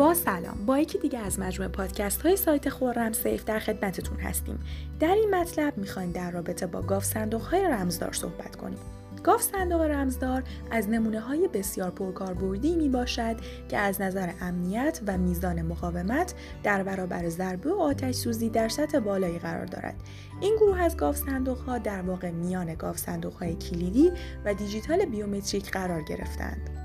با سلام با یکی دیگه از مجموعه پادکست های سایت خرم سیف در خدمتتون هستیم در این مطلب می‌خوایم در رابطه با گاوصندوق های رمزدار صحبت کنیم گاوصندوق رمزدار از نمونه های بسیار پرکاربردی می باشد که از نظر امنیت و میزان مقاومت در برابر ضربه و آتش سوزی در سطح بالایی قرار دارد. این گروه از گاوصندوق ها در واقع میان گاوصندوق های کلیدی و دیجیتال بیومتریک قرار گرفتند.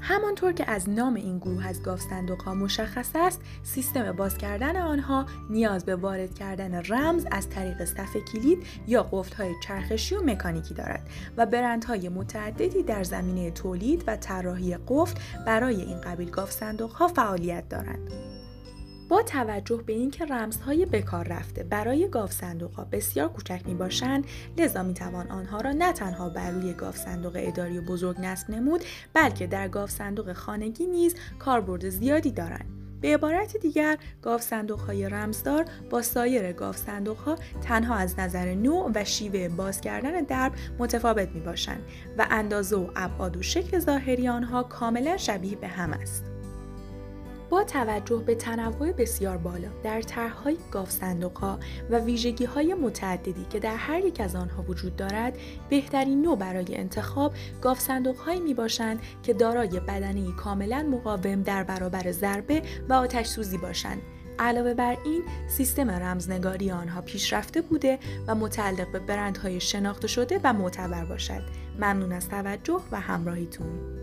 همانطور که از نام این گروه از گاف صندوق ها مشخص است سیستم باز کردن آنها نیاز به وارد کردن رمز از طریق صف کلید یا قفل های چرخشی و مکانیکی دارد و برندهای متعددی در زمینه تولید و طراحی قفل برای این قبیل گاف صندوق ها فعالیت دارند. با توجه به اینکه رمزهای بکار رفته برای گاف صندوق ها بسیار کوچک می باشند لذا می توان آنها را نه تنها بر روی گاف صندوق اداری و بزرگ نصب نمود بلکه در گاف صندوق خانگی نیز کاربرد زیادی دارند به عبارت دیگر گاف صندوق های رمزدار با سایر گاف صندوق ها تنها از نظر نوع و شیوه باز کردن درب متفاوت می باشند و اندازه و ابعاد و شکل ظاهری آنها کاملا شبیه به هم است. با توجه به تنوع بسیار بالا در طرحهای گاف صندوقها و ویژگی های متعددی که در هر یک از آنها وجود دارد بهترین نوع برای انتخاب گاف صندوق هایی می باشند که دارای بدنه کاملا مقاوم در برابر ضربه و آتش سوزی باشند. علاوه بر این سیستم رمزنگاری آنها پیشرفته بوده و متعلق به برندهای شناخته شده و معتبر باشد. ممنون از توجه و همراهیتون.